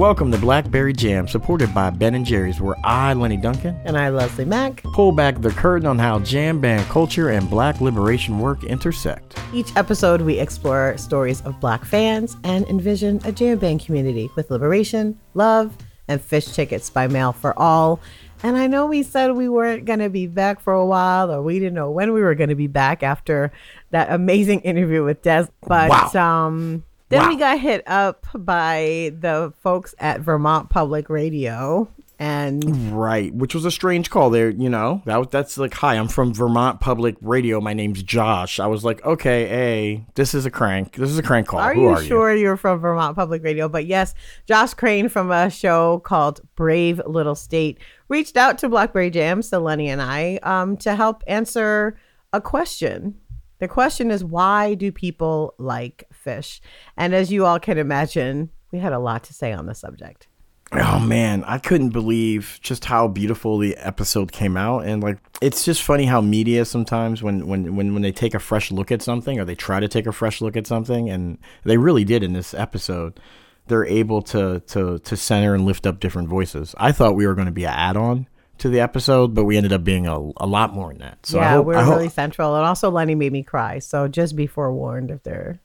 Welcome to Blackberry Jam, supported by Ben & Jerry's, where I, Lenny Duncan, And I, Leslie Mack. pull back the curtain on how jam band culture and black liberation work intersect. Each episode, we explore stories of black fans and envision a jam band community with liberation, love, and Phish tickets by mail for all. And I know we said we weren't going to be back for a while, or we didn't know when we were going to be back after that amazing interview with Des. But Wow. um, then we got hit up by the folks at Vermont Public Radio. And Right, which was a strange call there, you know. That was, that's like, hi, I'm from Vermont Public Radio. My name's Josh. I was like, okay, hey, this is a crank. This is a crank call. Are Who you are sure you? are from Vermont Public Radio? But yes, Josh Crane from a show called Brave Little State reached out to Blackberry Jam, so Lenny and I, um, to help answer a question. The question is, why do people like Phish? And as you all can imagine, we had a lot to say on the subject. Oh man, I couldn't believe just how beautiful the episode came out, and like it's just funny how media sometimes when when when when they take a fresh look at something or they try to take a fresh look at something, and they really did in this episode. They're able to to to center and lift up different voices. I thought we were going to be an add-on to the episode, but we ended up being a, a lot more than that. So yeah, hope, we're hope- really central, and also Lenny made me cry. So just be forewarned if they're,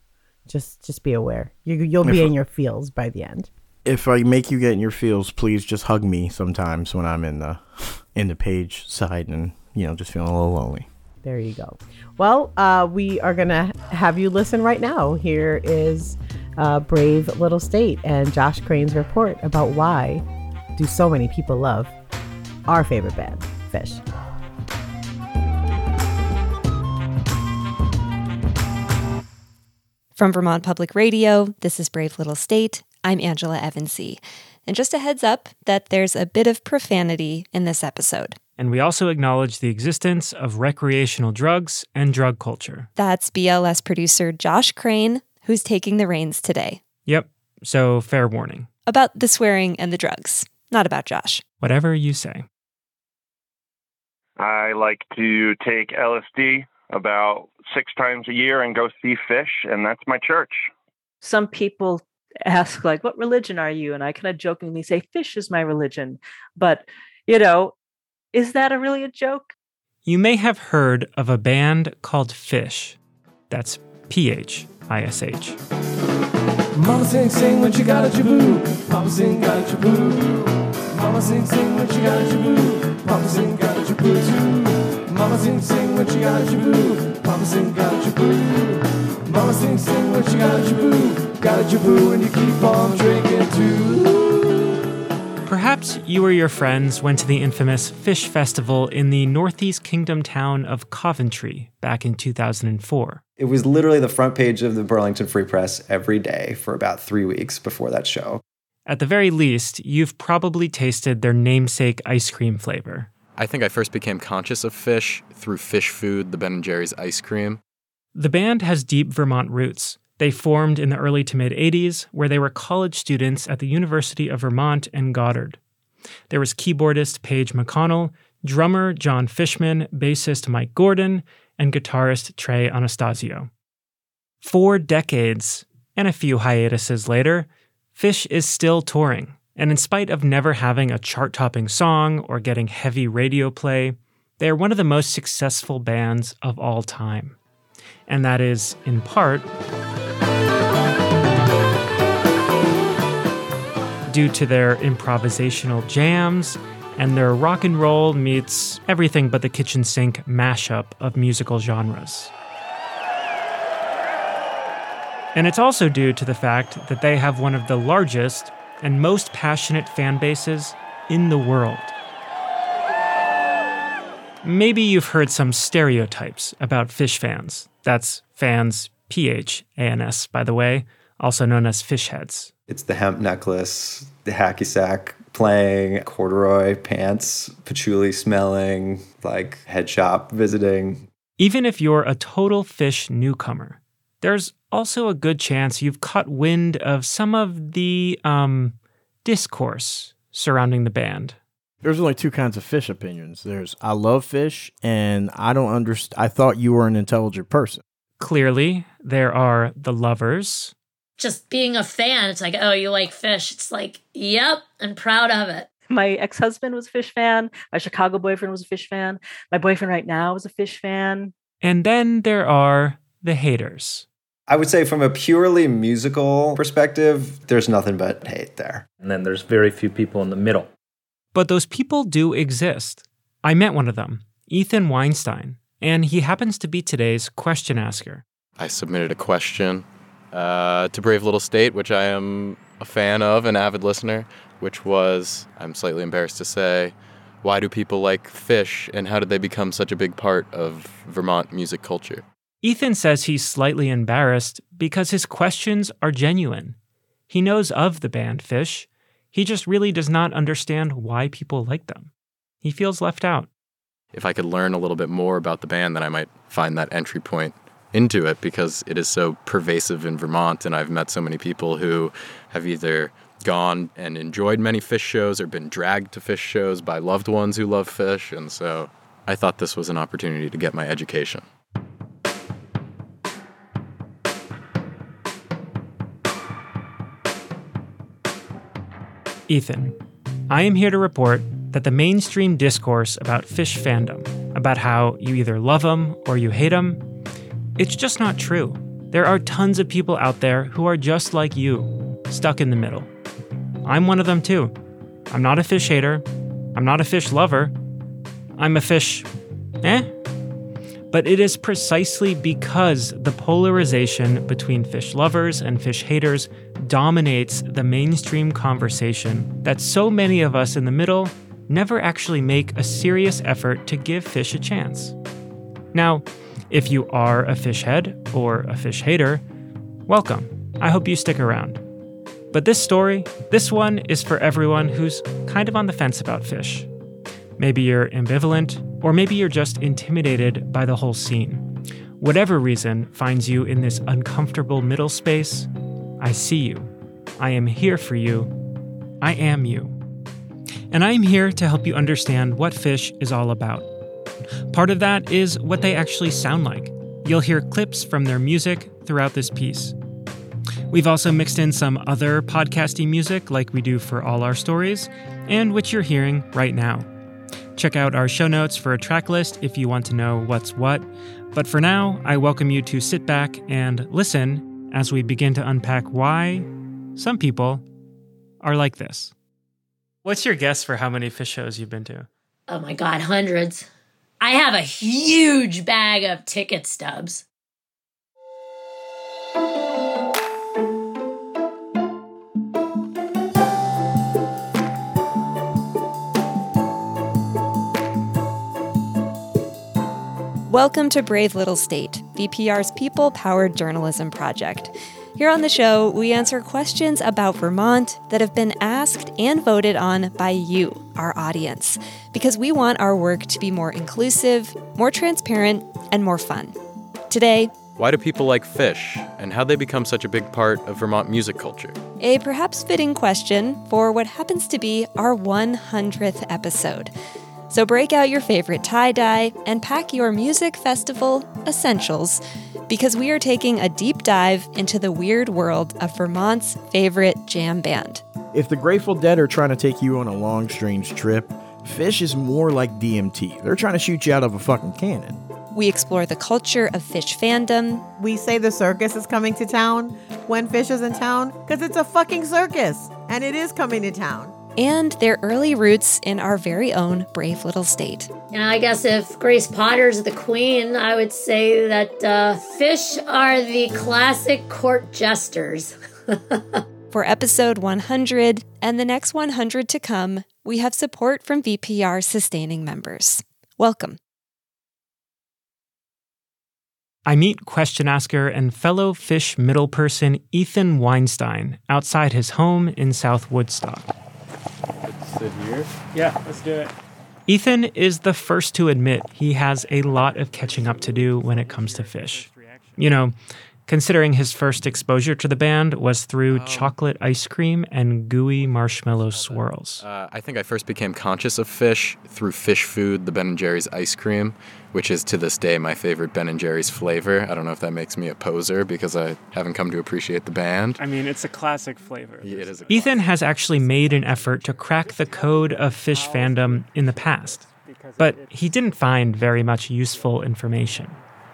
just just be aware. You you'll be If- in your feels by the end. if I make you get in your feels, please just hug me sometimes when I'm in the in the Page side and you know just feeling a little lonely. There you go. Well, uh, we are going to have you listen right now. Here is uh, Brave Little State and Josh Crane's report about why do so many people love our favorite band, Phish. From Vermont Public Radio, this is Brave Little State. I'm Angela Evancie. And just a heads up that there's a bit of profanity in this episode. And we also acknowledge the existence of recreational drugs and drug culture. That's BLS producer Josh Crane, who's taking the reins today. Yep, so fair warning. About the swearing and the drugs, not about Josh. Whatever you say. I like to take LSD about six times a year and go see Phish, and that's my church. some people ask like what religion are you and i kind of jokingly say Phish is my religion but you know is that a really a joke You may have heard of a band called Phish. That's P H I S H. Mama sing sing when she got a jaboo. Papa sing got a jaboo. Mama sing sing when she got a jaboo. Papa sing got a jaboo too. Mama sing sing when she got a jaboo. Papa sing got a jaboo. Mama sing sing when she got a jaboo. Got a jaboo and you keep on drinking too. Perhaps you or your friends went to the infamous Phish Festival in the northeast kingdom town of Coventry back in 2004. It was literally the front page of the Burlington Free Press every day for about three weeks before that show. At the very least, you've probably tasted their namesake ice cream flavor. I think I first became conscious of Phish through Phish food, the Ben & Jerry's ice cream. The band has deep Vermont roots. They formed in the early to mid 80s, where they were college students at the University of Vermont and Goddard. There was keyboardist Page McConnell, drummer John Fishman, bassist Mike Gordon, and guitarist Trey Anastasio. Four decades and a few hiatuses later, Phish is still touring, and in spite of never having a chart topping song or getting heavy radio play, they are one of the most successful bands of all time and that is in part due to their improvisational jams and their rock and roll meets everything but the kitchen sink mashup of musical genres. And it's also due to the fact that they have one of the largest and most passionate fan bases in the world. Maybe you've heard some stereotypes about Phish fans. That's fans, P H A N S, by the way, also known as Phish heads. It's the hemp necklace, the hacky sack playing, corduroy pants, patchouli smelling, like head shop visiting. Even if you're a total Phish newcomer, there's also a good chance you've caught wind of some of the um, discourse surrounding the band. There's only two kinds of Phish opinions. There's I love Phish and I don't understand. I thought you were an intelligent person. Clearly, there are the lovers just being a fan. It's like, oh, you like Phish. It's like, yep, I'm proud of it. My ex husband was a Phish fan. My Chicago boyfriend was a Phish fan. My boyfriend right now is a Phish fan. And then there are the haters. I would say, from a purely musical perspective, there's nothing but hate there. And then there's very few people in the middle. But those people do exist. I met one of them, Ethan Weinstein, and he happens to be today's question asker. I submitted a question uh, to Brave Little State, which I am a fan of, an avid listener, which was, I'm slightly embarrassed to say, why do people like Phish and how did they become such a big part of Vermont music culture? Ethan says he's slightly embarrassed because his questions are genuine. He knows of the band Phish, he just really does not understand why people like them. He feels left out. If I could learn a little bit more about the band, then I might find that entry point into it because it is so pervasive in Vermont. And I've met so many people who have either gone and enjoyed many Phish shows or been dragged to Phish shows by loved ones who love Phish. And so I thought this was an opportunity to get my education. Ethan, I am here to report that the mainstream discourse about Phish fandom, about how you either love them or you hate them, it's just not true. There are tons of people out there who are just like you, stuck in the middle. I'm one of them too. I'm not a Phish hater. I'm not a Phish lover. I'm a Phish. eh? But it is precisely because the polarization between Phish lovers and Phish haters dominates the mainstream conversation that so many of us in the middle never actually make a serious effort to give Phish a chance. Now, if you are a Phish head or a Phish hater, welcome. I hope you stick around. But this story, this one is for everyone who's kind of on the fence about Phish. Maybe you're ambivalent, or maybe you're just intimidated by the whole scene. Whatever reason finds you in this uncomfortable middle space, I see you. I am here for you. I am you. And I am here to help you understand what Phish is all about. Part of that is what they actually sound like. You'll hear clips from their music throughout this piece. We've also mixed in some other podcasty music like we do for all our stories, and which you're hearing right now. Check out our show notes for a track list if you want to know what's what. But for now, I welcome you to sit back and listen as we begin to unpack why some people are like this. What's your guess for how many Phish shows you've been to? Oh my God, hundreds. I have a huge bag of ticket stubs. Welcome to Brave Little State, VPR's people powered journalism project. Here on the show, we answer questions about Vermont that have been asked and voted on by you, our audience, because we want our work to be more inclusive, more transparent, and more fun. Today, Why do people like Phish and how they become such a big part of Vermont music culture? a perhaps fitting question for what happens to be our 100th episode. So break out your favorite tie dye and pack your music festival essentials because we are taking a deep dive into the weird world of Vermont's favorite jam band. If the Grateful Dead are trying to take you on a long, strange trip, Phish is more like DMT. They're trying to shoot you out of a fucking cannon. We explore the culture of Phish fandom. We say the circus is coming to town when Phish is in town because it's a fucking circus and it is coming to town. And their early roots in our very own brave little state. And I guess if Grace Potter's the queen, I would say that uh, Phish are the classic court jesters. For episode 100 and the next 100 to come, we have support from VPR sustaining members. Welcome. I meet question asker and fellow Phish middle person Ethan Weinstein outside his home in South Woodstock. Sit here. Yeah, let's do it. Ethan is the first to admit he has a lot of catching up to do when it comes to Phish. You know, considering his first exposure to the band was through chocolate ice cream and gooey marshmallow swirls. Uh, I think I first became conscious of Phish through Phish food, the Ben and Jerry's ice cream, which is to this day my favorite Ben and Jerry's flavor. I don't know if that makes me a poser because I haven't come to appreciate the band. I mean, it's a classic flavor. Yeah, it is a Ethan has actually made an effort to crack the code of Phish fandom in the past, but he didn't find very much useful information.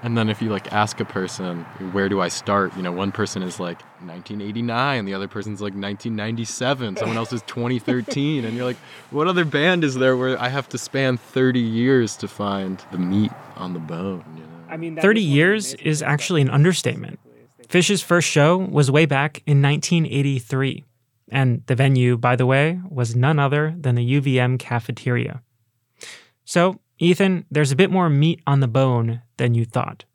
And then if you like ask a person, where do I start? You know, one person is like 1989, the other person's like 1997, someone else is 2013, and you're like, what other band is there where I have to span 30 years to find the meat on the bone? You know? I mean, 30 is one of the years is actually an understatement. Phish's first show was way back in 1983, and the venue, by the way, was none other than the UVM cafeteria. So, Ethan, there's a bit more meat on the bone than you thought.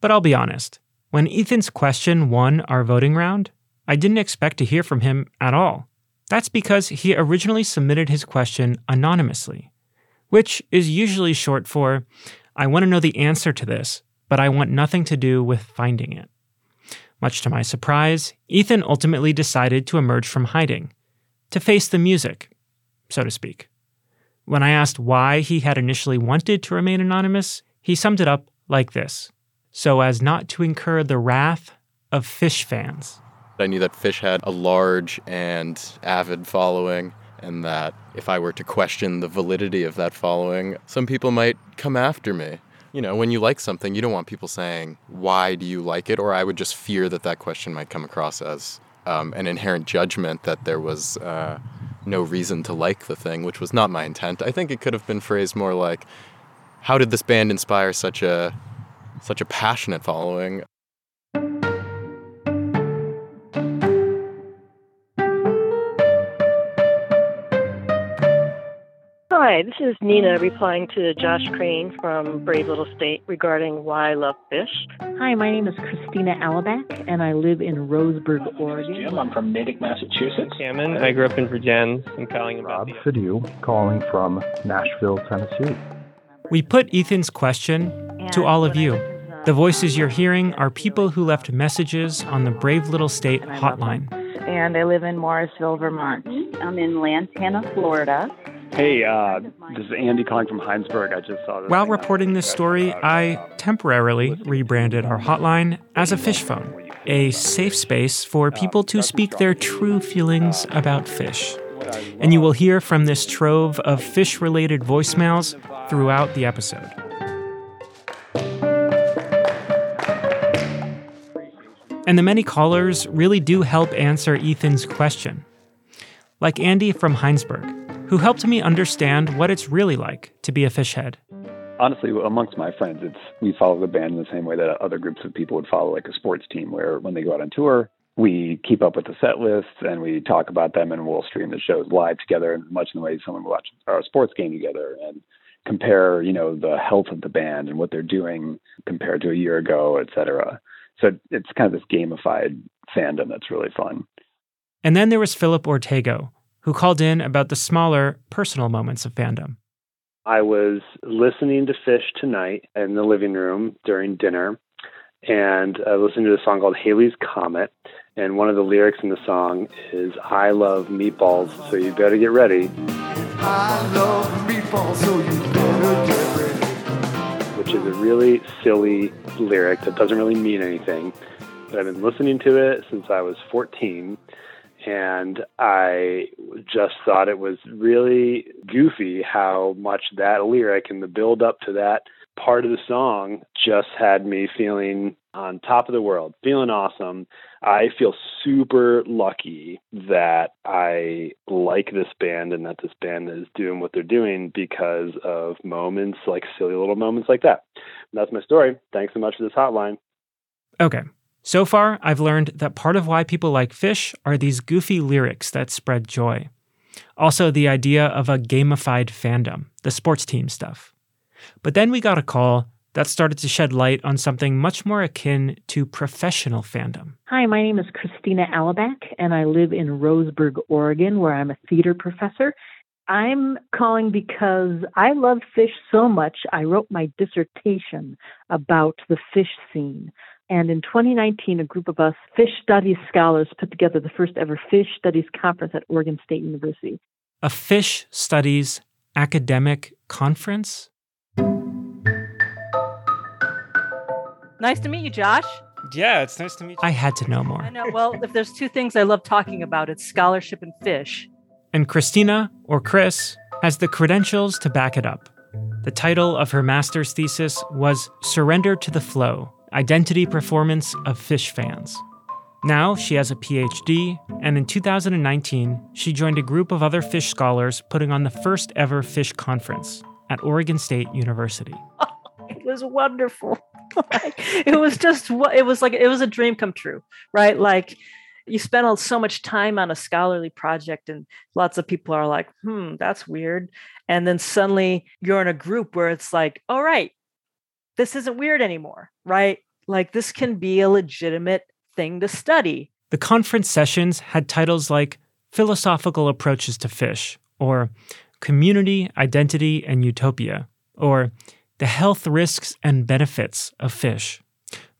But I'll be honest, when Ethan's question won our voting round, I didn't expect to hear from him at all. That's because he originally submitted his question anonymously, which is usually short for, I want to know the answer to this, but I want nothing to do with finding it. Much to my surprise, Ethan ultimately decided to emerge from hiding, to face the music, so to speak. When I asked why he had initially wanted to remain anonymous, he summed it up like this so as not to incur the wrath of Phish fans. I knew that Phish had a large and avid following, and that if I were to question the validity of that following, some people might come after me. You know, when you like something, you don't want people saying, Why do you like it? Or I would just fear that that question might come across as um, an inherent judgment that there was uh, no reason to like the thing, which was not my intent. I think it could have been phrased more like, How did this band inspire such a such a passionate following? Hi, this is Nina replying to Josh Crane from Brave Little State regarding why I love Phish. Hi, my name is Christina Alaback, and I live in Roseburg, Oregon. Jim. I'm from Natick, Massachusetts. Cameron. I grew up in Virginia and calling about Rob Fidew, calling from Nashville, Tennessee. We put Ethan's question to all of you. Uh, the voices you're hearing are people who left messages on the Brave Little State hotline. And I live in Morrisville, Vermont. I'm in Lantana, Florida. Hey, uh, this is Andy calling from Heinsberg. I just saw this. While reporting this story, I uh, temporarily rebranded our hotline as a Phish phone, a safe space for uh, people to speak their true feelings about Phish. And you will hear from this trove of Phish related voicemails throughout the episode. And the many callers really do help answer Ethan's question. Like Andy from Heinsberg, who helped me understand what it's really like to be a Phish head. Honestly, amongst my friends, it's we follow the band in the same way that other groups of people would follow like a sports team, where when they go out on tour, we keep up with the set lists and we talk about them, and we'll stream the shows live together, much in the way someone would watch our sports game together and compare, you know, the health of the band and what they're doing compared to a year ago, et cetera. So it's kind of this gamified fandom that's really fun. And then there was Philip Ortego, who called in about the smaller, personal moments of fandom. I was listening to Phish tonight in the living room during dinner, and I listened to a song called Halley's Comet. And one of the lyrics in the song is, I love meatballs, so you better get ready. I love meatballs, so you better get ready. which is a really silly lyric that doesn't really mean anything. But I've been listening to it since I was 14, and I just thought it was really goofy how much that lyric and the build up to that part of the song just had me feeling on top of the world, feeling awesome. I feel super lucky that I like this band and that this band is doing what they're doing because of moments like silly little moments like that. And that's my story. Thanks so much for this hotline. Okay, so far I've learned that part of why people like Phish are these goofy lyrics that spread joy. Also, the idea of a gamified fandom, the sports team stuff. But then we got a call that started to shed light on something much more akin to professional fandom. Hi, my name is Christina Alaback, and I live in Roseburg, Oregon, where I'm a theater professor. I'm calling because I love Phish so much, I wrote my dissertation about the Phish scene. And in 2019, a group of us Phish studies scholars put together the first ever Phish studies conference at Oregon State University. A Phish studies academic conference? Nice to meet you, Josh. Yeah, it's nice to meet you. I had to know more. I know. Well, if there's two things I love talking about, it's scholarship and Phish. And Christina, or Chris, has the credentials to back it up. The title of her master's thesis was Surrender to the Flow Identity Performance of Phish Fans. Now she has a PhD, and in 2019, she joined a group of other Phish scholars putting on the first ever Phish conference at Oregon State University. It was wonderful. it was just what it was like it was a dream come true, right? Like you spend so much time on a scholarly project and lots of people are like, "Hmm, that's weird." And then suddenly you're in a group where it's like, "All right, this isn't weird anymore." Right? Like this can be a legitimate thing to study. The conference sessions had titles like Philosophical Approaches to Phish, or Community, Identity, and Utopia, or The Health Risks and Benefits of Phish.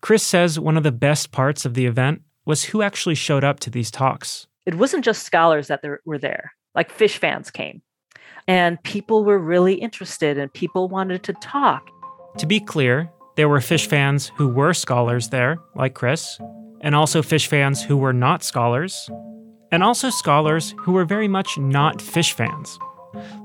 Chris says one of the best parts of the event was who actually showed up to these talks. It wasn't just scholars that were there, like Phish fans came. And people were really interested and people wanted to talk. To be clear, there were Phish fans who were scholars there, like Chris, and also Phish fans who were not scholars, and also scholars who were very much not Phish fans,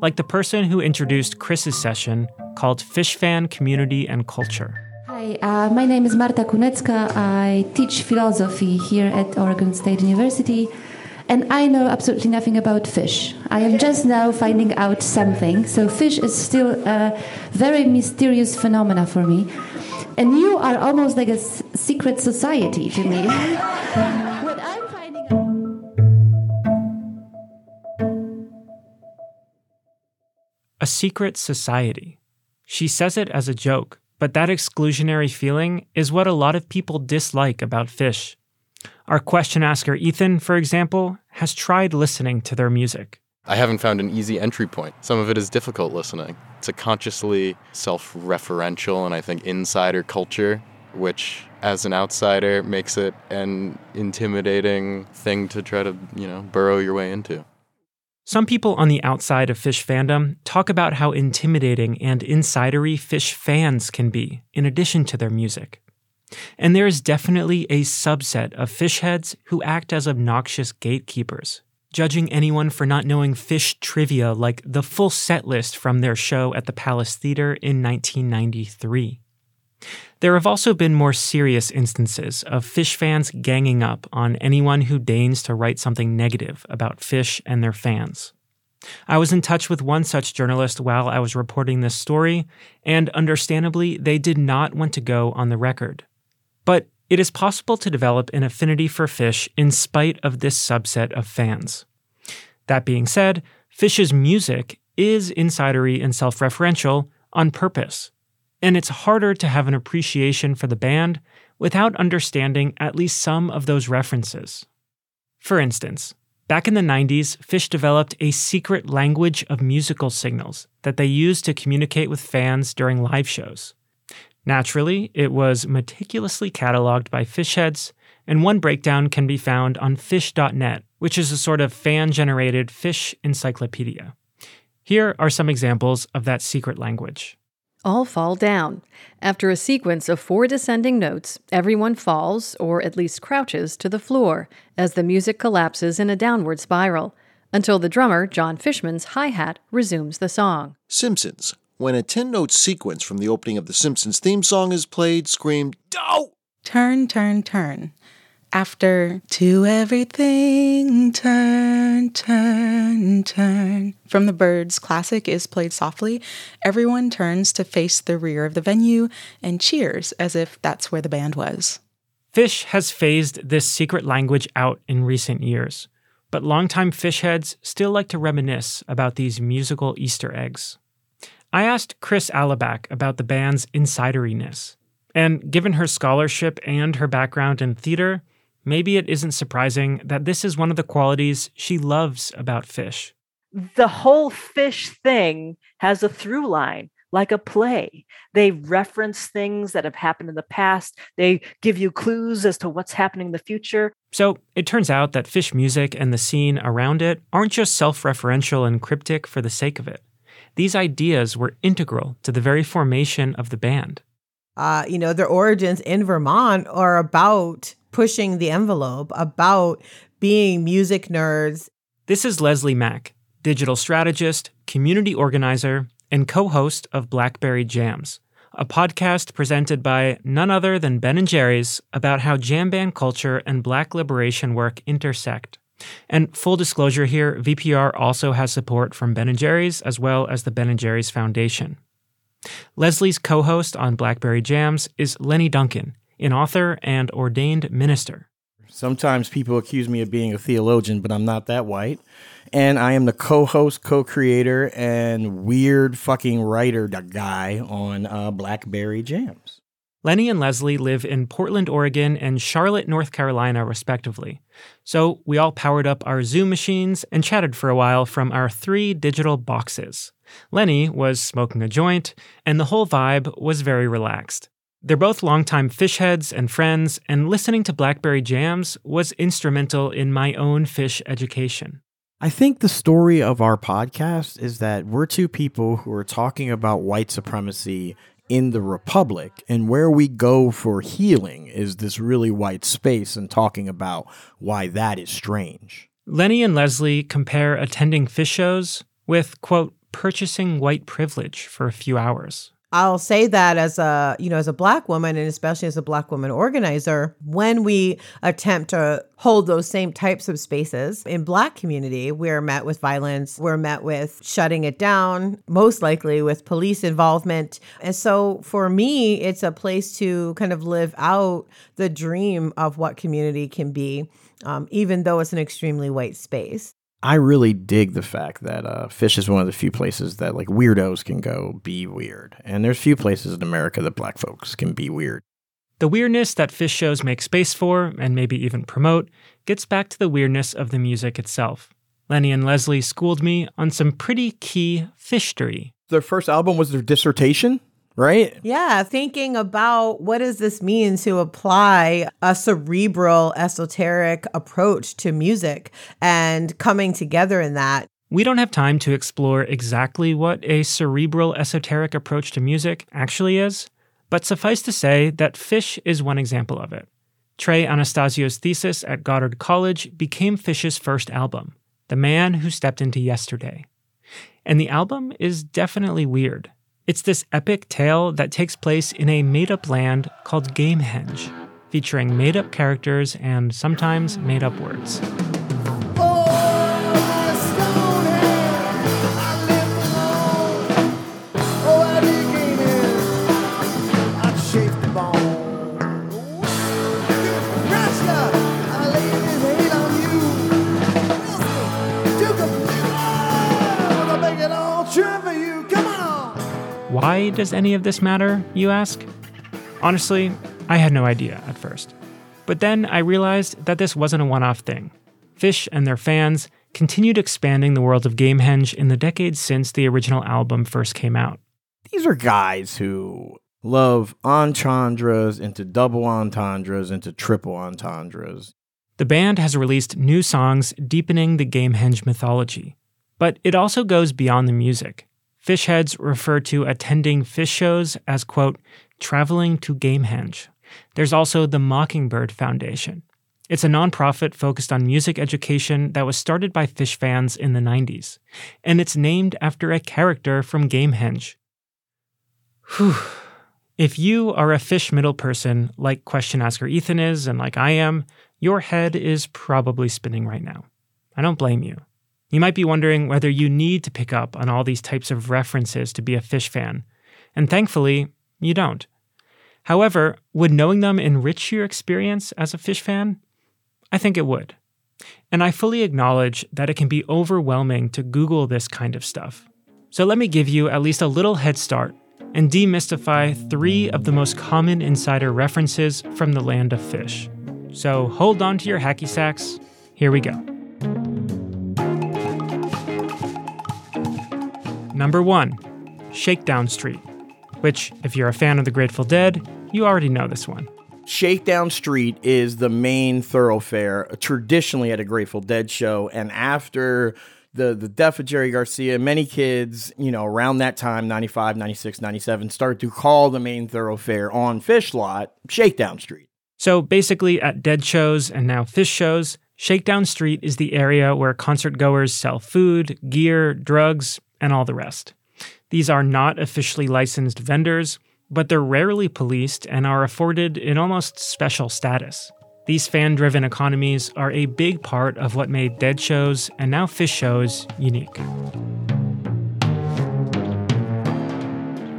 like the person who introduced Chris's session called Phish Fan Community and Culture. Hi, uh, my name is Marta Kunecka. I teach philosophy here at Oregon State University, and I know absolutely nothing about Phish. I am just now finding out something. So, Phish is still a very mysterious phenomena for me. And you are almost like a s- secret society to me. A secret society. She says it as a joke, but that exclusionary feeling is what a lot of people dislike about Phish. Our question asker Ethan, for example, has tried listening to their music. I haven't found an easy entry point. Some of it is difficult listening. It's a consciously self referential and I think insider culture, which as an outsider makes it an intimidating thing to try to, you know, burrow your way into. Some people on the outside of Phish fandom talk about how intimidating and insidery Phish fans can be, in addition to their music. And there is definitely a subset of Phish heads who act as obnoxious gatekeepers, judging anyone for not knowing Phish trivia like the full set list from their show at the Palace Theater in 1993. There have also been more serious instances of Phish fans ganging up on anyone who deigns to write something negative about Phish and their fans. I was in touch with one such journalist while I was reporting this story, and understandably, they did not want to go on the record. But it is possible to develop an affinity for Phish in spite of this subset of fans. That being said, Phish's music is insidery and self referential on purpose and it's harder to have an appreciation for the band without understanding at least some of those references. For instance, back in the 90s, Phish developed a secret language of musical signals that they used to communicate with fans during live shows. Naturally, it was meticulously cataloged by Phishheads, and one breakdown can be found on phish.net, which is a sort of fan generated Phish encyclopedia. Here are some examples of that secret language. All fall down. After a sequence of four descending notes, everyone falls, or at least crouches, to the floor as the music collapses in a downward spiral, until the drummer, John Fishman's hi hat, resumes the song. Simpsons. When a 10 note sequence from the opening of the Simpsons theme song is played, scream, Oh! Turn, turn, turn. After to everything, turn, turn, turn. From the Byrds classic is played softly, everyone turns to face the rear of the venue and cheers as if that's where the band was. Phish has phased this secret language out in recent years, but longtime Phish heads still like to reminisce about these musical Easter eggs. I asked Chris Alaback about the band's insideriness, and given her scholarship and her background in theater, maybe it isn't surprising that this is one of the qualities she loves about Phish. The whole Phish thing has a through line. like a play. They reference things that have happened in the past. They give you clues as to what's happening in the future. So it turns out that Phish music and the scene around it aren't just self referential and cryptic for the sake of it. These ideas were integral to the very formation of the band. Uh, you know, their origins in Vermont are about pushing the envelope, about being music nerds. This is Leslie Mack, digital strategist, community organizer, and co host of Blackberry Jams, a podcast presented by none other than Ben and Jerry's about how jam band culture and black liberation work intersect. And full disclosure here, VPR also has support from Ben and Jerry's as well as the Ben and Jerry's Foundation. Leslie's co host on Blackberry Jams is Lenny Duncan, an author and ordained minister. Sometimes people accuse me of being a theologian, but I'm not that white. And I am the co host, co creator, and weird fucking writer guy on uh, Blackberry Jams. Lenny and Leslie live in Portland, Oregon, and Charlotte, North Carolina, respectively. So we all powered up our Zoom machines and chatted for a while from our three digital boxes. Lenny was smoking a joint, and the whole vibe was very relaxed. They're both longtime Phish heads and friends, and listening to Blackberry Jams was instrumental in my own Phish education. I think the story of our podcast is that we're two people who are talking about white supremacy in the Republic, and where we go for healing is this really white space and talking about why that is strange. Lenny and Leslie compare attending Phish shows with, quote, purchasing white privilege for a few hours. I'll say that as a, you know, as a black woman and especially as a black woman organizer, when we attempt to hold those same types of spaces in black community, we're met with violence, we're met with shutting it down, most likely with police involvement. And so for me, it's a place to kind of live out the dream of what community can be, um, even though it's an extremely white space. I really dig the fact that uh, Phish is one of the few places that like weirdos can go be weird, and there's few places in America that black folks can be weird. The weirdness that Phish shows make space for, and maybe even promote, gets back to the weirdness of the music itself. Lenny and Leslie schooled me on some pretty key Phishtory. Their first album was their dissertation right? Yeah, thinking about what does this mean to apply a cerebral, esoteric approach to music and coming together in that. We don't have time to explore exactly what a cerebral, esoteric approach to music actually is, but suffice to say that Phish is one example of it. Trey Anastasio's thesis at Goddard College became Phish's first album, The Man Who Stepped Into Yesterday. And the album is definitely weird. It's this epic tale that takes place in a made up land called Gamehenge, featuring made up characters and sometimes made up words. Why does any of this matter, you ask? Honestly, I had no idea at first. But then I realized that this wasn't a one off thing. Phish and their fans continued expanding the world of Gamehenge in the decades since the original album first came out. These are guys who love entendres into double entendres into triple entendres. The band has released new songs deepening the Gamehenge mythology, but it also goes beyond the music. Phish heads refer to attending Phish shows as, quote, traveling to Gamehenge. There's also the Mockingbird Foundation. It's a nonprofit focused on music education that was started by Phish fans in the 90s, and it's named after a character from Gamehenge. Whew. If you are a Phish middle person like question asker Ethan is and like I am, your head is probably spinning right now. I don't blame you. You might be wondering whether you need to pick up on all these types of references to be a Phish fan, and thankfully, you don't. However, would knowing them enrich your experience as a Phish fan? I think it would. And I fully acknowledge that it can be overwhelming to Google this kind of stuff. So let me give you at least a little head start and demystify three of the most common insider references from the land of Phish. So hold on to your hacky sacks. Here we go. Number one, Shakedown Street, which, if you're a fan of the Grateful Dead, you already know this one. Shakedown Street is the main thoroughfare uh, traditionally at a Grateful Dead show. And after the, the death of Jerry Garcia, many kids, you know, around that time, 95, 96, 97, started to call the main thoroughfare on Phish Lot Shakedown Street. So basically, at Dead shows and now Phish shows, Shakedown Street is the area where concert goers sell food, gear, drugs, and all the rest. These are not officially licensed vendors, but they're rarely policed and are afforded an almost special status. These fan driven economies are a big part of what made Dead shows and now Phish shows unique.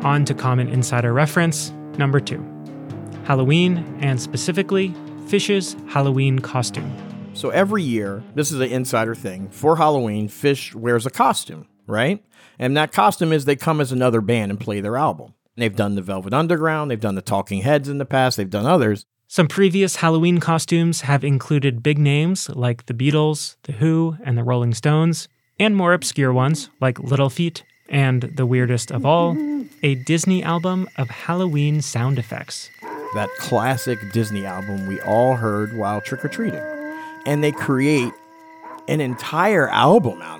On to common insider reference number two Halloween, and specifically, Phish's Halloween costume. So every year, this is an insider thing. For Halloween, Phish wears a costume, right? And that costume is they come as another band and play their album. They've done the Velvet Underground, they've done the Talking Heads in the past, they've done others. Some previous Halloween costumes have included big names like the Beatles, The Who, and the Rolling Stones, and more obscure ones like Little Feat, and the weirdest of all, a Disney album of Halloween sound effects. That classic Disney album we all heard while trick or treating. And they create an entire album out of it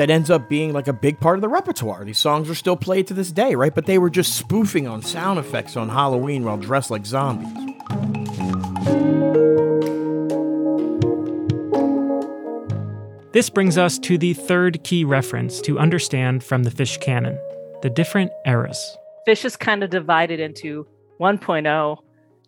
that ends up being like a big part of the repertoire. These songs are still played to this day, right? But they were just spoofing on sound effects on Halloween while dressed like zombies. This brings us to the third key reference to understand from the Phish canon the different eras. Phish is kind of divided into 1.0,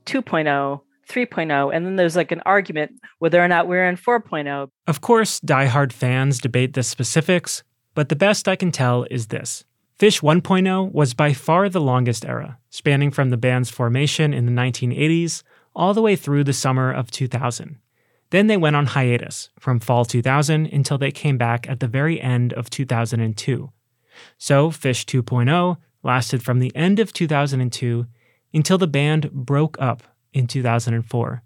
2.0, 3.0, and then there's like an argument whether or not we're in 4.0. Of course, die-hard fans debate the specifics, but the best I can tell is this. Phish 1.0 was by far the longest era, spanning from the band's formation in the 1980s all the way through the summer of 2000. Then they went on hiatus from fall 2000 until they came back at the very end of 2002. So, Phish 2.0 lasted from the end of 2002 until the band broke up in 2004.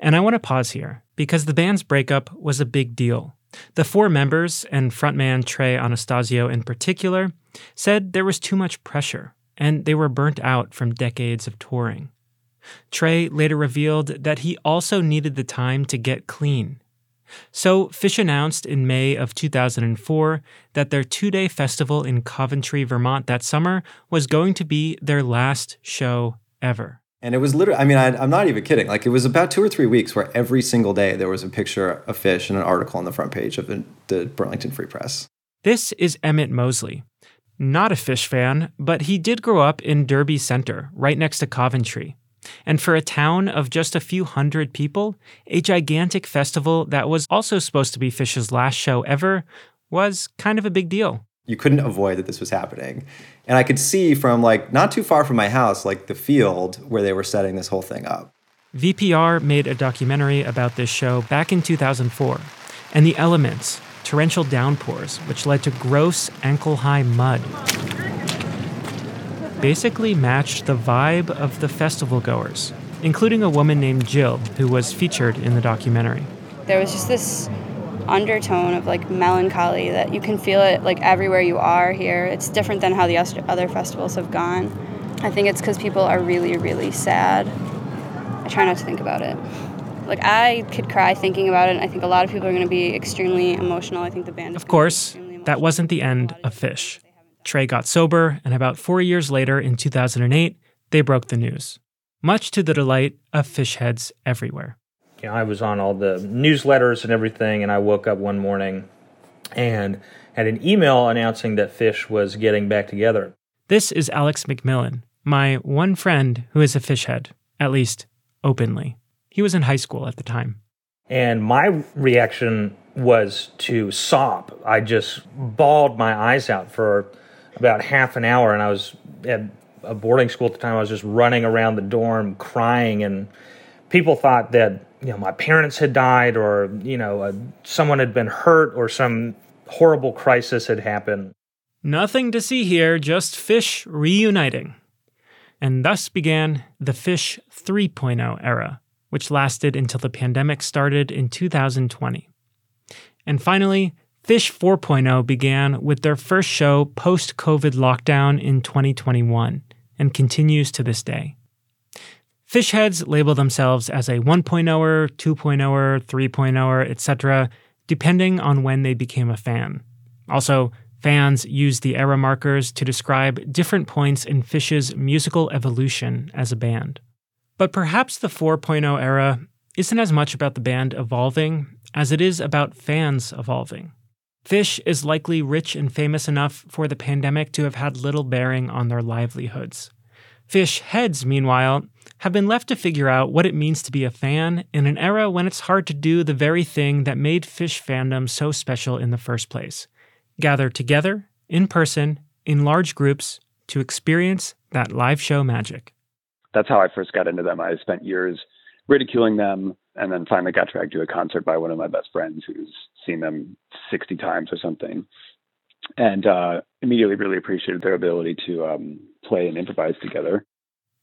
And I want to pause here because the band's breakup was a big deal. The four members, and frontman Trey Anastasio in particular, said there was too much pressure and they were burnt out from decades of touring. Trey later revealed that he also needed the time to get clean. So, Phish announced in May of 2004 that their two day festival in Coventry, Vermont that summer was going to be their last show ever. And it was literally, I mean, I, am not even kidding. Like, it was about two or three weeks where every single day there was a picture of Phish and an article on the front page of the, the Burlington Free Press. This is Emmett Mosley. Not a Phish fan, but he did grow up in Derby Center, right next to Coventry. And for a town of just a few hundred people, a gigantic festival that was also supposed to be Phish's last show ever was kind of a big deal. You couldn't avoid that this was happening. And I could see from like not too far from my house, like the field where they were setting this whole thing up. VPR made a documentary about this show back in 2004, and the elements, torrential downpours, which led to gross ankle high mud basically matched the vibe of the festival goers, including a woman named Jill, who was featured in the documentary. There was just this undertone of like melancholy that you can feel it like everywhere you are here. It's different than how the other festivals have gone. I think it's because people are really, really sad. I try not to think about it. Like I could cry thinking about it. I think a lot of people are going to be extremely emotional. I think the band. Of course, that wasn't the end of Phish. Trey got sober, and about four years later, in 2008, they broke the news, much to the delight of Phish heads everywhere. You know, I was on all the newsletters and everything, and I woke up one morning and had an email announcing that Phish was getting back together. This is Alex McMillan, my one friend who is a Phish head, at least openly. He was in high school at the time. And my reaction was to sob. I just bawled my eyes out for about half an hour, and I was at a boarding school at the time. I was just running around the dorm crying, and people thought that you know my parents had died, or you know uh, someone had been hurt, or some horrible crisis had happened. Nothing to see here, just Phish reuniting. And thus began the Phish 3.0 era, which lasted until the pandemic started in 2020. And finally, Phish 4.0 began with their first show post COVID lockdown in 2021 and continues to this day. Phish heads label themselves as a 1.0er, 2.0er, 3.0er, etc., depending on when they became a fan. Also, fans use the era markers to describe different points in Phish's musical evolution as a band. But perhaps the 4.0 era isn't as much about the band evolving as it is about fans evolving. Phish is likely rich and famous enough for the pandemic to have had little bearing on their livelihoods. Phish heads, meanwhile, have been left to figure out what it means to be a fan in an era when it's hard to do the very thing that made Phish fandom so special in the first place gather together, in person, in large groups, to experience that live show magic. That's how I first got into them. I spent years ridiculing them and then finally got dragged to a concert by one of my best friends who's seen them 60 times or something and uh, immediately really appreciated their ability to um, play and improvise together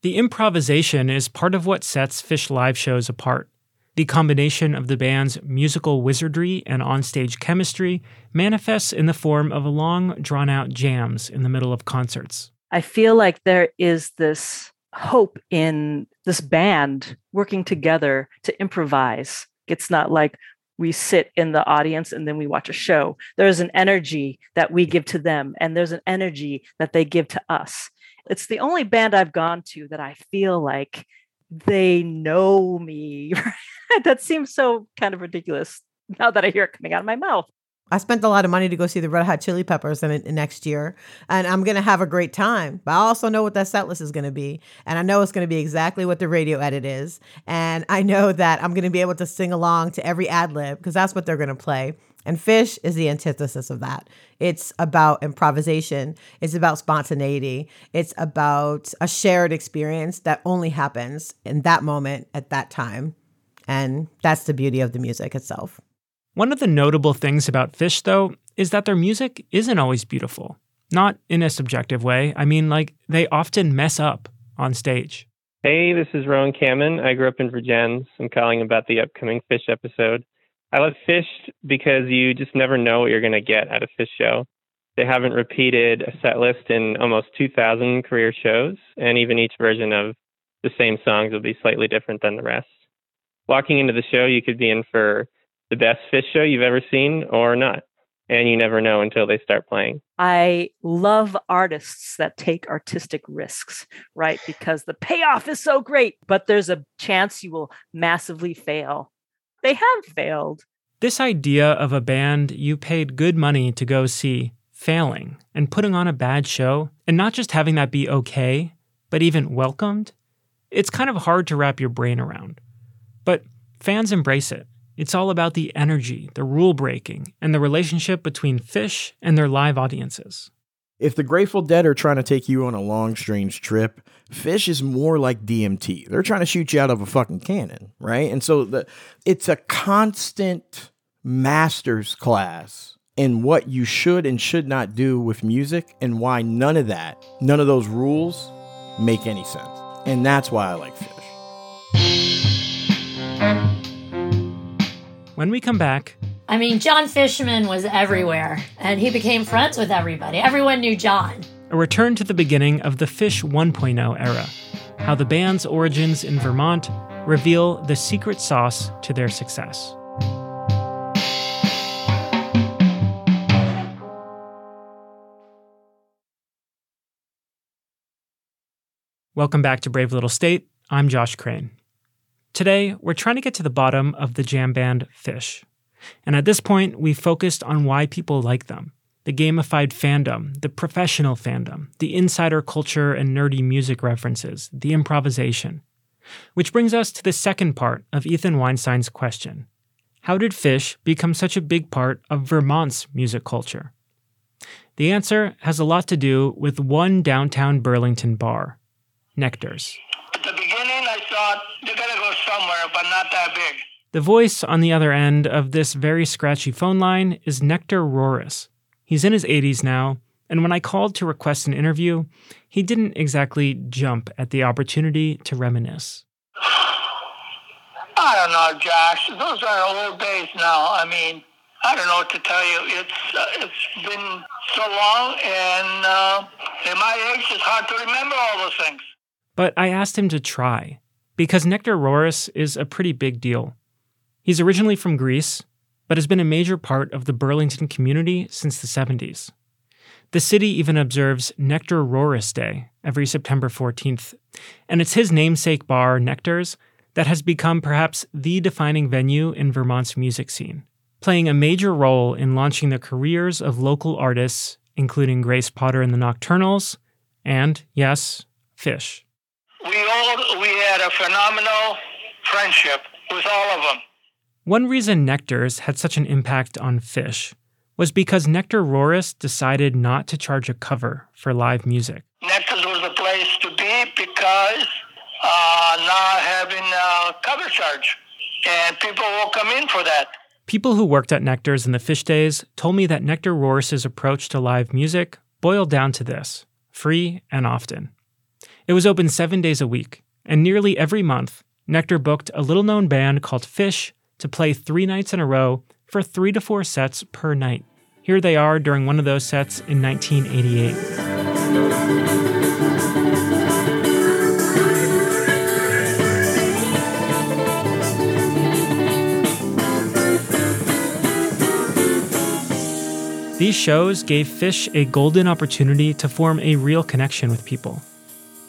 the improvisation is part of what sets Phish live shows apart. The combination of the band's musical wizardry and onstage chemistry manifests in the form of long, drawn out jams in the middle of concerts. I feel like there is this hope in this band working together to improvise. It's not like we sit in the audience and then we watch a show. There's an energy that we give to them, and there's an energy that they give to us. It's the only band I've gone to that I feel like they know me. that seems so kind of ridiculous now that I hear it coming out of my mouth. I spent a lot of money to go see the Red Hot Chili Peppers in, in next year, and I'm gonna have a great time. But I also know what that set list is gonna be, and I know it's gonna be exactly what the radio edit is, and I know that I'm gonna be able to sing along to every ad lib because that's what they're gonna play. And Phish is the antithesis of that. It's about improvisation. It's about spontaneity. It's about a shared experience that only happens in that moment at that time. And that's the beauty of the music itself. One of the notable things about Phish, though, is that their music isn't always beautiful. Not in a subjective way. I mean, like, they often mess up on stage. Hey, this is Rowan Cameron. I grew up in Vergennes. I'm calling about the upcoming Phish episode. I love Phish because you just never know what you're going to get at a Phish show. They haven't repeated a set list in almost 2,000 career shows, and even each version of the same songs will be slightly different than the rest. Walking into the show, you could be in for the best Phish show you've ever seen or not, and you never know until they start playing. I love artists that take artistic risks, right? Because the payoff is so great, but there's a chance you will massively fail they have failed. This idea of a band you paid good money to go see failing and putting on a bad show, and not just having that be okay, but even welcomed, it's kind of hard to wrap your brain around. But fans embrace it. It's all about the energy, the rule breaking, and the relationship between Phish and their live audiences. If the Grateful Dead are trying to take you on a long, strange trip, Phish is more like DMT. They're trying to shoot you out of a fucking cannon, right? And so the, it's a constant master's class in what you should and should not do with music and why none of that, none of those rules make any sense. And that's why I like Phish. When we come back, I mean, John Fishman was everywhere, and he became friends with everybody. Everyone knew John. A return to the beginning of the Phish 1.0 era, how the band's origins in Vermont reveal the secret sauce to their success. Welcome back to Brave Little State. I'm Josh Crane. Today, we're trying to get to the bottom of the jam band Phish. And at this point, we focused on why people like them the gamified fandom, the professional fandom, the insider culture and nerdy music references, the improvisation. Which brings us to the second part of Ethan Weinstein's question How did Phish become such a big part of Vermont's music culture? The answer has a lot to do with one downtown Burlington bar, Nectar's. At the beginning, I thought they're going to go somewhere, but not that big. The voice on the other end of this very scratchy phone line is Nectar Rorris. He's in his 80s now, and when I called to request an interview, he didn't exactly jump at the opportunity to reminisce. I don't know, Josh. Those are old days now. I mean, I don't know what to tell you. It's uh, it's been so long, and uh, at my age, it's hard to remember all those things. But I asked him to try, because Nectar Rorris is a pretty big deal. He's originally from Greece, but has been a major part of the Burlington community since the 70s. The city even observes Nectar Rorris Day every September 14th, and it's his namesake bar, Nectar's, that has become perhaps the defining venue in Vermont's music scene, playing a major role in launching the careers of local artists, including Grace Potter and the Nocturnals, and, yes, Phish. We all we had a phenomenal friendship with all of them. One reason Nectar's had such an impact on Phish was because Nectar Rorris decided not to charge a cover for live music. Nectar's was the place to be because uh, not having a cover charge, and people will come in for that. People who worked at Nectar's in the Phish days told me that Nectar Rorris's approach to live music boiled down to this free and often. It was open seven days a week, and nearly every month, Nectar booked a little known band called Phish to play three nights in a row for three to four sets per night. Here they are during one of those sets in 1988. These shows gave Phish a golden opportunity to form a real connection with people.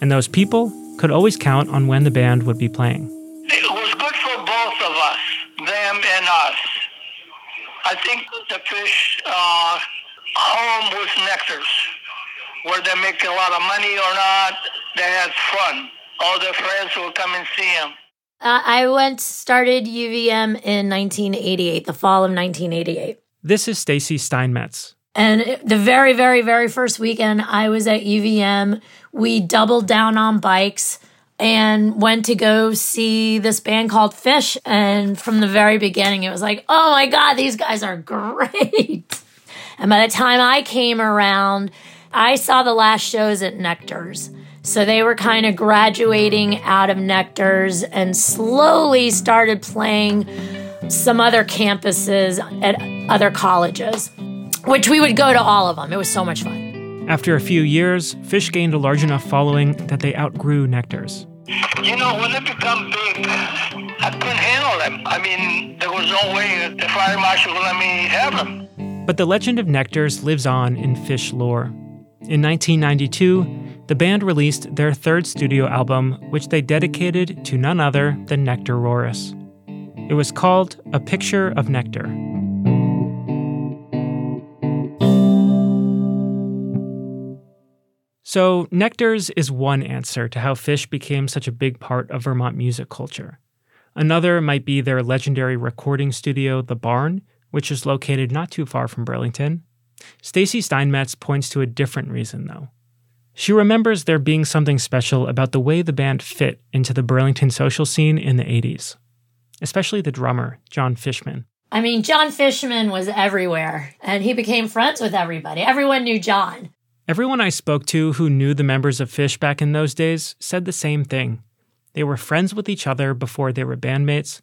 And those people could always count on when the band would be playing. It was good for both of us, them and us. I think the Phish uh, home was Nectar's, where they make a lot of money or not, they had fun. All their friends will come and see them. Uh, I went started UVM in 1988, the fall of 1988. This is Stacy Steinmetz. And the very, very, very first weekend I was at UVM, we doubled down on bikes and went to go see this band called Phish. And from the very beginning, it was like, oh my God, these guys are great. And by the time I came around, I saw the last shows at Nectar's. So they were kind of graduating out of Nectar's and slowly started playing some other campuses at other colleges, which we would go to all of them. It was so much fun. After a few years, Phish gained a large enough following that they outgrew Nectar's. You know, when they become big, I couldn't handle them. I mean, there was no way the fire marshal would let me have them. But the legend of Nectar's lives on in Phish lore. In 1992, the band released their third studio album, which they dedicated to none other than Nectar Rorris. It was called A Picture of Nectar. So, Nectar's is one answer to how Phish became such a big part of Vermont music culture. Another might be their legendary recording studio, The Barn, which is located not too far from Burlington. Stacy Steinmetz points to a different reason, though. She remembers there being something special about the way the band fit into the Burlington social scene in the 80s, especially the drummer, John Fishman. I mean, John Fishman was everywhere, and he became friends with everybody. Everyone knew John. Everyone I spoke to who knew the members of Phish back in those days said the same thing. They were friends with each other before they were bandmates,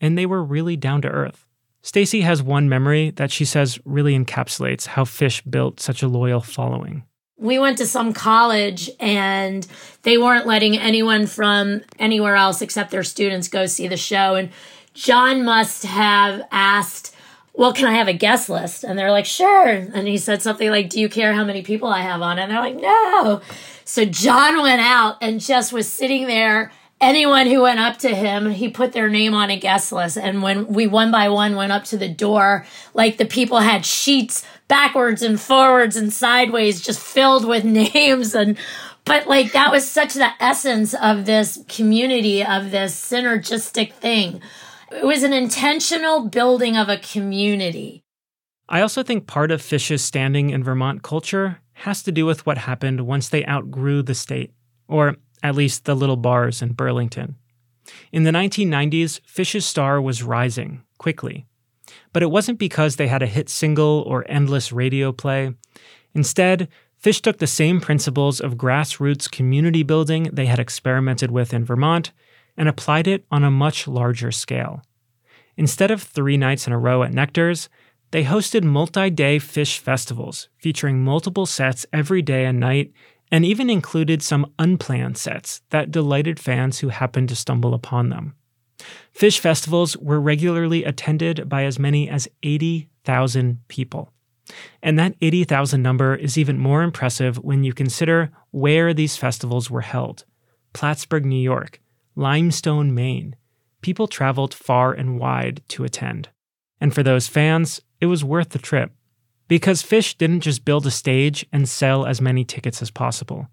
and they were really down to earth. Stacy has one memory that she says really encapsulates how Phish built such a loyal following. We went to some college and they weren't letting anyone from anywhere else except their students go see the show. And John must have asked, Well, can I have a guest list? And they're like, Sure. And he said something like, Do you care how many people I have on? And they're like, No. So John went out and just was sitting there anyone who went up to him, he put their name on a guest list. And when we one by one went up to the door, like the people had sheets backwards and forwards and sideways just filled with names and but like that was such the essence of this community of this synergistic thing it was an intentional building of a community I also think part of Phish's standing in Vermont culture has to do with what happened once they outgrew the state, or at least the little bars in Burlington. In the 1990s, Phish's star was rising quickly. But it wasn't because they had a hit single or endless radio play. Instead, Phish took the same principles of grassroots community building they had experimented with in Vermont and applied it on a much larger scale. Instead of three nights in a row at Nectar's, They hosted multi day Phish festivals featuring multiple sets every day and night, and even included some unplanned sets that delighted fans who happened to stumble upon them. Phish festivals were regularly attended by as many as 80,000 people. And that 80,000 number is even more impressive when you consider where these festivals were held Plattsburgh, New York, Limestone, Maine. People traveled far and wide to attend. And for those fans, it was worth the trip. Because Phish didn't just build a stage and sell as many tickets as possible.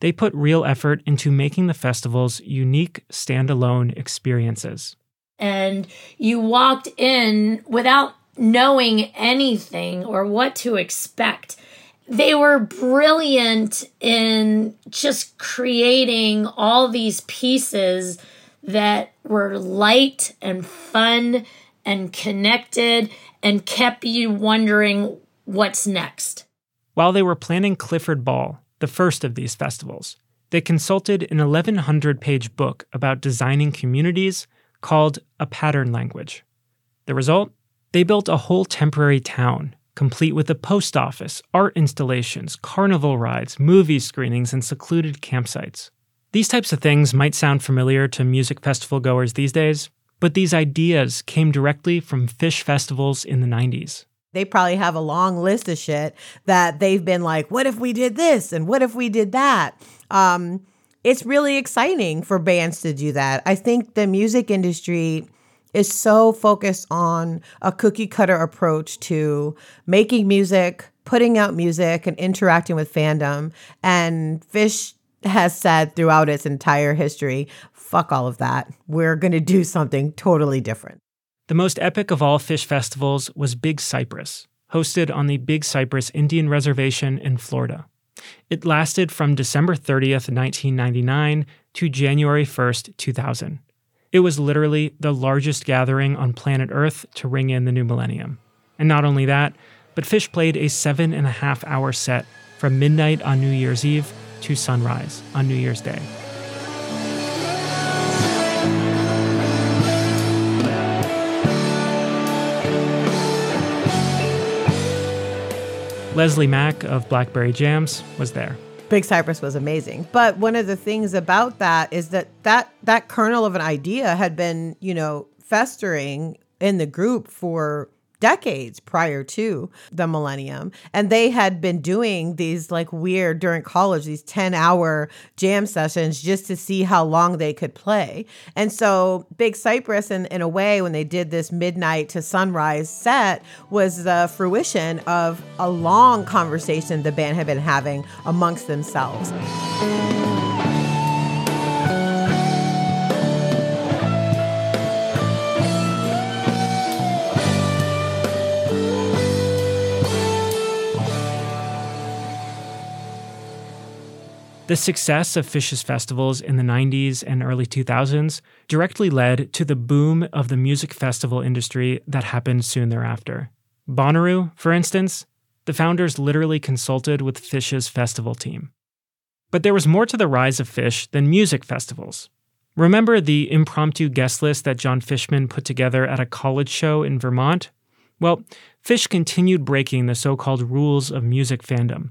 They put real effort into making the festivals unique, standalone experiences. And you walked in without knowing anything or what to expect. They were brilliant in just creating all these pieces that were light and fun and connected and kept you wondering what's next. While they were planning Clifford Ball, the first of these festivals, they consulted an 1100 page book about designing communities called A Pattern Language. The result? They built a whole temporary town, complete with a post office, art installations, carnival rides, movie screenings, and secluded campsites. These types of things might sound familiar to music festival goers these days, but these ideas came directly from Phish festivals in the 90s. They probably have a long list of shit that they've been like, what if we did this? And what if we did that? Um, it's really exciting for bands to do that. I think the music industry is so focused on a cookie cutter approach to making music, putting out music, and interacting with fandom. And Phish has said throughout its entire history, fuck all of that. We're going to do something totally different. The most epic of all Phish festivals was Big Cypress, hosted on the Big Cypress Indian Reservation in Florida. It lasted from December 30th, 1999 to January 1st, 2000. It was literally the largest gathering on planet Earth to ring in the new millennium. And not only that, but Phish played a seven and a half hour set from midnight on New Year's Eve to sunrise on New Year's Day. Leslie Mack of Blackberry Jams was there. Big Cypress was amazing. But one of the things about that is that that that kernel of an idea had been, you know, festering in the group for decades prior to the millennium and they had been doing these like weird during college these 10 hour jam sessions just to see how long they could play. And so big cypress in, in a way when they did this midnight to sunrise set was the fruition of a long conversation the band had been having amongst themselves The success of Phish's festivals in the 90s and early 2000s directly led to the boom of the music festival industry that happened soon thereafter. Bonnaroo, for instance, the founders literally consulted with Phish's festival team. But there was more to the rise of Phish than music festivals. Remember the impromptu guest list that John Fishman put together at a college show in Vermont? Well, Phish continued breaking the so called rules of music fandom.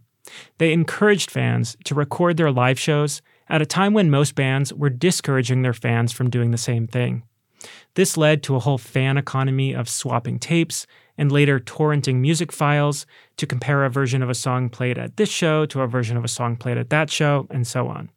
They encouraged fans to record their live shows at a time when most bands were discouraging their fans from doing the same thing. This led to a whole fan economy of swapping tapes and later torrenting music files to compare a version of a song played at this show to a version of a song played at that show, and so on.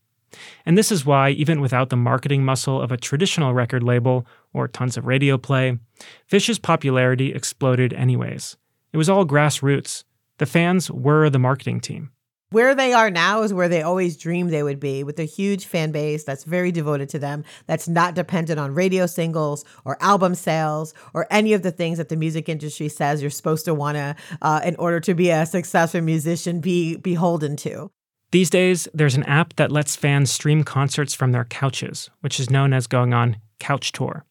And this is why, even without the marketing muscle of a traditional record label or tons of radio play, Phish's popularity exploded anyways. It was all grassroots, the fans were the marketing team. Where they are now is where they always dreamed they would be, with a huge fan base that's very devoted to them, that's not dependent on radio singles or album sales or any of the things that the music industry says you're supposed to want to, uh, in order to be a successful musician, be beholden to. These days, there's an app that lets fans stream concerts from their couches, which is known as going on Couch Tour,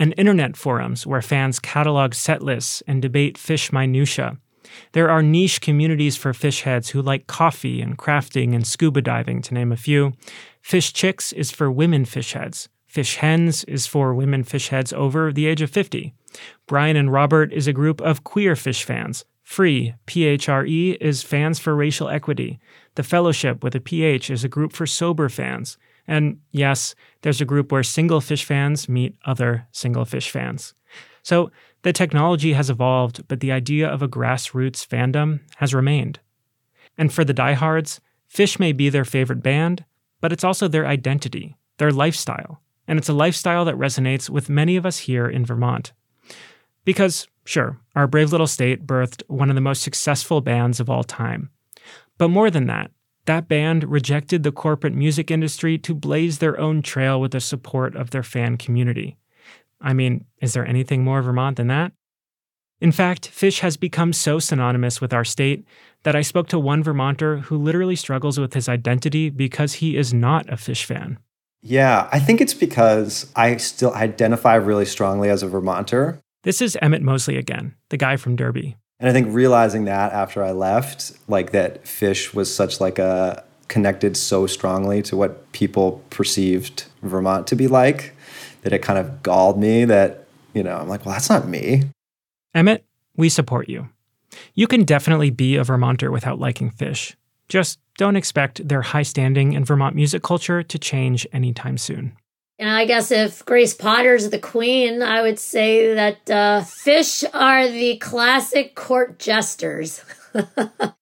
and internet forums where fans catalog set lists and debate Phish minutia there are niche communities for Phishheads who like coffee and crafting and scuba diving, to name a few. Phish Chicks is for women fish heads. Phish Hens is for women Phishheads over the age of 50. Brian and Robert is a group of queer Phish fans. Free, P H R E, is fans for racial equity. The Fellowship with a PH is a group for sober fans. And yes, there's a group where single Phish fans meet other single Phish fans. So the technology has evolved, but the idea of a grassroots fandom has remained. And for the diehards, Phish may be their favorite band, but it's also their identity, their lifestyle. And it's a lifestyle that resonates with many of us here in Vermont. Because, sure, our brave little state birthed one of the most successful bands of all time. But more than that, that band rejected the corporate music industry to blaze their own trail with the support of their fan community. I mean, is there anything more Vermont than that? In fact, Phish has become so synonymous with our state that I spoke to one Vermonter who literally struggles with his identity because he is not a Phish fan. Yeah, I think it's because I still identify really strongly as a Vermonter. This is Emmett Mosley again, the guy from Derby. And I think realizing that after I left, like that Phish was such like a connected so strongly to what people perceived Vermont to be like that it kind of galled me that, you know, I'm like, well, that's not me. Emmett, we support you. You can definitely be a Vermonter without liking Phish. Just don't expect their high standing in Vermont music culture to change anytime soon. And I guess if Grace Potter's the queen, I would say that uh, Phish are the classic court jesters.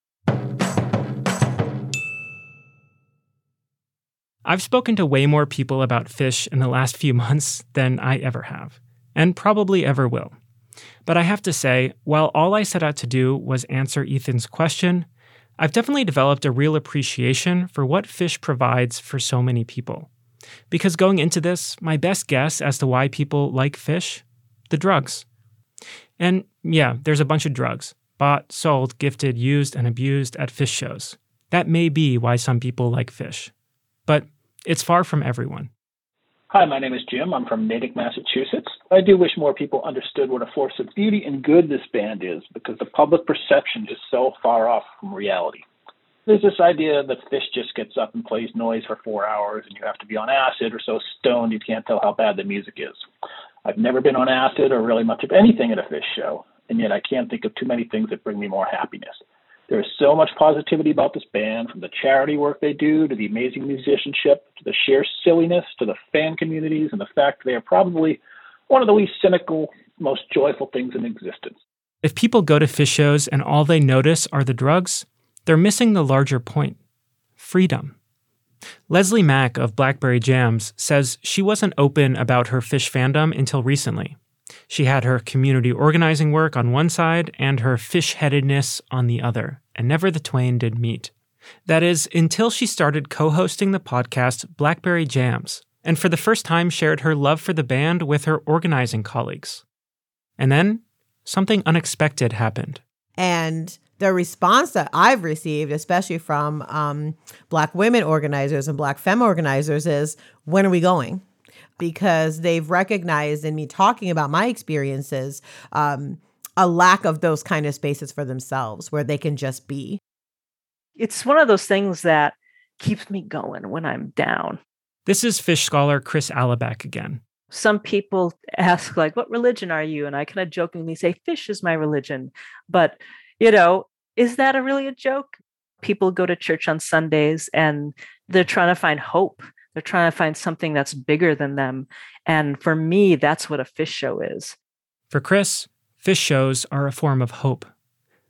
I've spoken to way more people about Phish in the last few months than I ever have, and probably ever will. But I have to say, while all I set out to do was answer Ethan's question, I've definitely developed a real appreciation for what Phish provides for so many people. Because going into this, my best guess as to why people like Phish the drugs. And yeah, there's a bunch of drugs bought, sold, gifted, used, and abused at Phish shows. That may be why some people like Phish. But it's far from everyone. Hi, my name is Jim. I'm from Natick, Massachusetts. I do wish more people understood what a force of beauty and good this band is because the public perception is so far off from reality. There's this idea that Phish just gets up and plays noise for four hours and you have to be on acid or so stoned you can't tell how bad the music is. I've never been on acid or really much of anything at a Phish show, and yet I can't think of too many things that bring me more happiness. There is so much positivity about this band, from the charity work they do to the amazing musicianship to the sheer silliness to the fan communities and the fact they are probably one of the least cynical, most joyful things in existence. If people go to Phish shows and all they notice are the drugs, they're missing the larger point freedom. Leslie Mack of Blackberry Jams says she wasn't open about her Phish fandom until recently. She had her community organizing work on one side and her Phish headedness on the other, and never the twain did meet. That is, until she started co hosting the podcast Blackberry Jams, and for the first time shared her love for the band with her organizing colleagues. And then something unexpected happened. And the response that I've received, especially from um, Black women organizers and Black femme organizers, is when are we going? Because they've recognized in me talking about my experiences um, a lack of those kind of spaces for themselves where they can just be. It's one of those things that keeps me going when I'm down. This is Phish scholar Chris Alaback again. Some people ask, like, what religion are you? And I kind of jokingly say, Phish is my religion. But, you know, is that a really a joke? People go to church on Sundays and they're trying to find hope. They're trying to find something that's bigger than them. And for me, that's what a Phish show is. For Chris, Phish shows are a form of hope.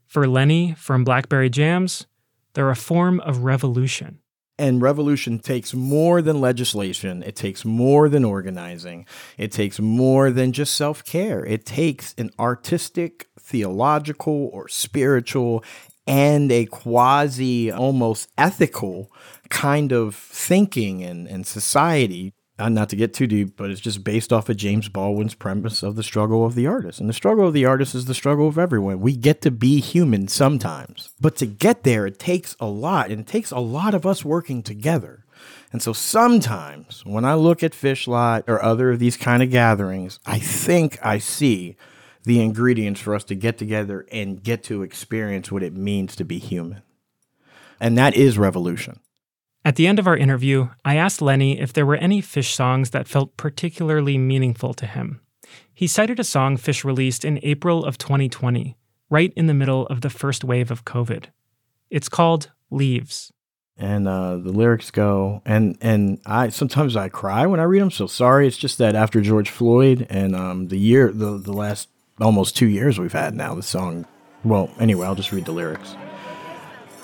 For Lenny from Blackberry Jams, they're a form of revolution. And revolution takes more than legislation. It takes more than organizing. It takes more than just self care. It takes an artistic, theological, or spiritual, and a quasi almost ethical kind of thinking and, and society not to get too deep, but it's just based off of James Baldwin's premise of the struggle of the artist. And the struggle of the artist is the struggle of everyone. We get to be human sometimes, but to get there, it takes a lot, and it takes a lot of us working together. And so sometimes when I look at Phish Lot or other of these kind of gatherings, I think I see the ingredients for us to get together and get to experience what it means to be human. And that is revolution. At the end of our interview, I asked Lenny if there were any Phish songs that felt particularly meaningful to him. He cited a song Phish released in April of 2020, right in the middle of the first wave of COVID. It's called Leaves. and uh, the lyrics go and and I sometimes I cry when I read them. So sorry, it's just that after George Floyd and um, the year the the last almost two years we've had now the song. Well, anyway, I'll just read the lyrics.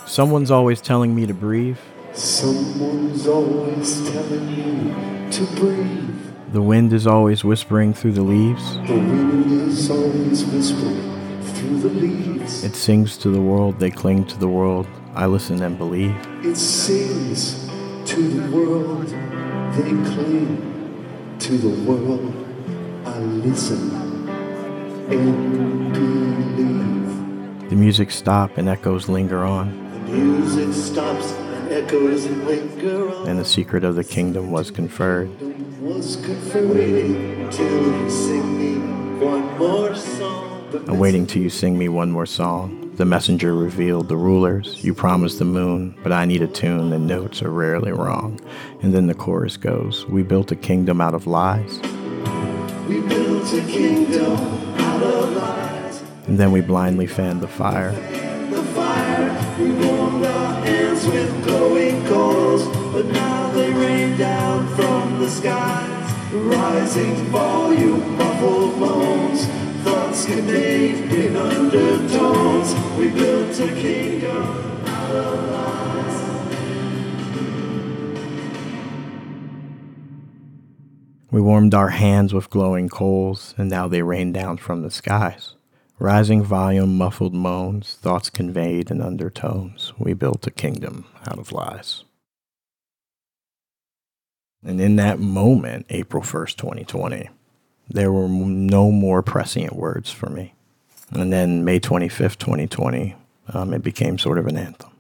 Someone's always telling me to breathe. Someone's always telling you to breathe. The wind is always whispering through the leaves. The wind is always whispering through the leaves. It sings to the world. They cling to the world. I listen and believe. It sings to the world. They cling to the world. I listen and believe. The music stops and echoes linger on. The music stops and linger on. And the secret of the kingdom was conferred. Was conferred till you sing me one more song. I'm waiting till you sing me one more song. The messenger revealed the rulers. You promised the moon, but I need a tune. The notes are rarely wrong. And then the chorus goes We built a kingdom out of lies. We built a kingdom out of lies. And then we blindly fanned. The fire, but now they rain down from the skies. Rising volume, muffled moans, thoughts conveyed in undertones. We built a kingdom out of lies. We warmed our hands with glowing coals, and now they rain down from the skies. Rising volume, muffled moans, thoughts conveyed in undertones. We built a kingdom out of lies. And in that moment, April 1st, 2020, there were no more prescient words for me. And then May 25th, 2020, um, it became sort of an anthem.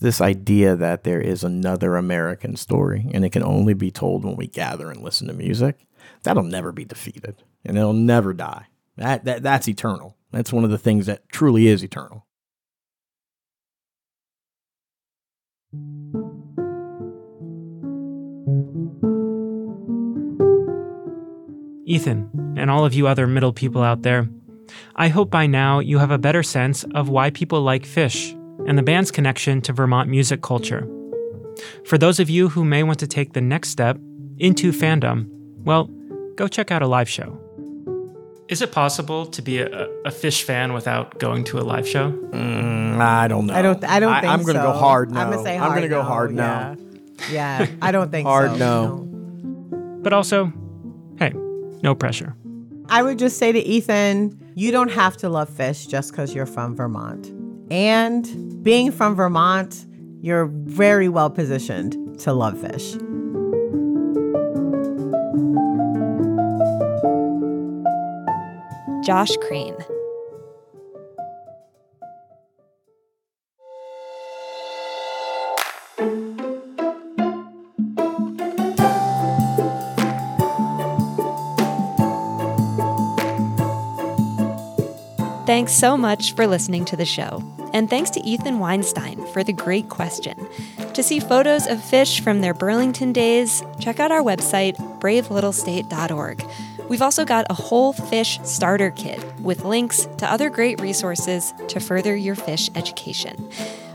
This idea that there is another American story and it can only be told when we gather and listen to music, that'll never be defeated and it'll never die. That, that, that's eternal. That's one of the things that truly is eternal. Ethan, and all of you other middle people out there, I hope by now you have a better sense of why people like Phish and the band's connection to Vermont music culture. For those of you who may want to take the next step into fandom, well, go check out a live show. Is it possible to be a, a Phish fan without going to a live show? Mm, I don't know. I don't. I don't I- think I'm gonna go hard no. I'm gonna say I'm hard. gonna go hard no. Yeah. Yeah, I don't think Hard so. no. But also, hey, no pressure. I would just say to Ethan, you don't have to love Phish just because you're from Vermont. And being from Vermont, you're very well positioned to love Phish. Josh Crane. Thanks so much for listening to the show. And thanks to Ethan Weinstein for the great question. To see photos of Phish from their Burlington days, check out our website, bravelittlestate.org. We've also got a whole Phish starter kit with links to other great resources to further your Phish education.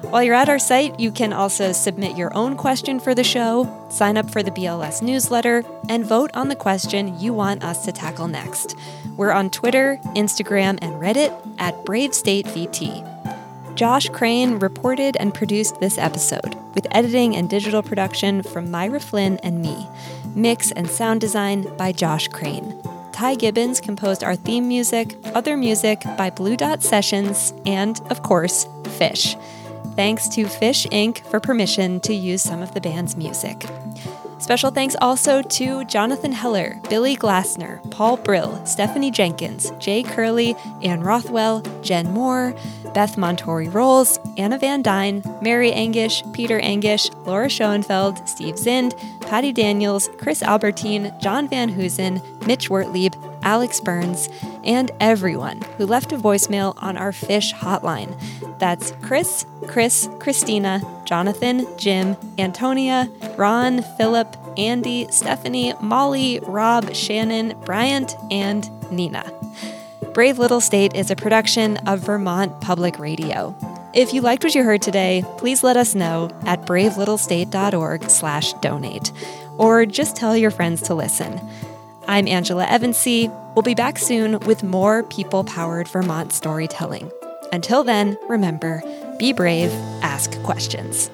While you're at our site, you can also submit your own question for the show, sign up for the BLS newsletter, and vote on the question you want us to tackle next. We're on Twitter, Instagram, and Reddit at BraveStateVT. Josh Crane reported and produced this episode, with editing and digital production from Myra Flynn and me. Mix and sound design by Josh Crane. Ty Gibbons composed our theme music, other music by Blue Dot Sessions, and, of course, Phish. Thanks to Phish Inc. for permission to use some of the band's music. Special thanks also to Jonathan Heller, Billy Glassner, Paul Brill, Stephanie Jenkins, Jay Curley, Ann Rothwell, Jen Moore, Beth Montori Rolls, Anna Van Dyne, Mary Angish, Peter Angish, Laura Schoenfeld, Steve Zind, Patty Daniels, Chris Albertine, John Van Hoosen, Mitch Wertlieb, Alex Burns, and everyone who left a voicemail on our Phish hotline. That's Chris, Chris, Christina, Jonathan, Jim, Antonia, Ron, Philip, Andy, Stephanie, Molly, Rob, Shannon, Bryant, and Nina. Brave Little State is a production of Vermont Public Radio. If you liked what you heard today, please let us know at bravelittlestate.org slash donate, or just tell your friends to listen. I'm Angela Evancie. We'll be back soon with more people-powered Vermont storytelling. Until then, remember, be brave, ask questions.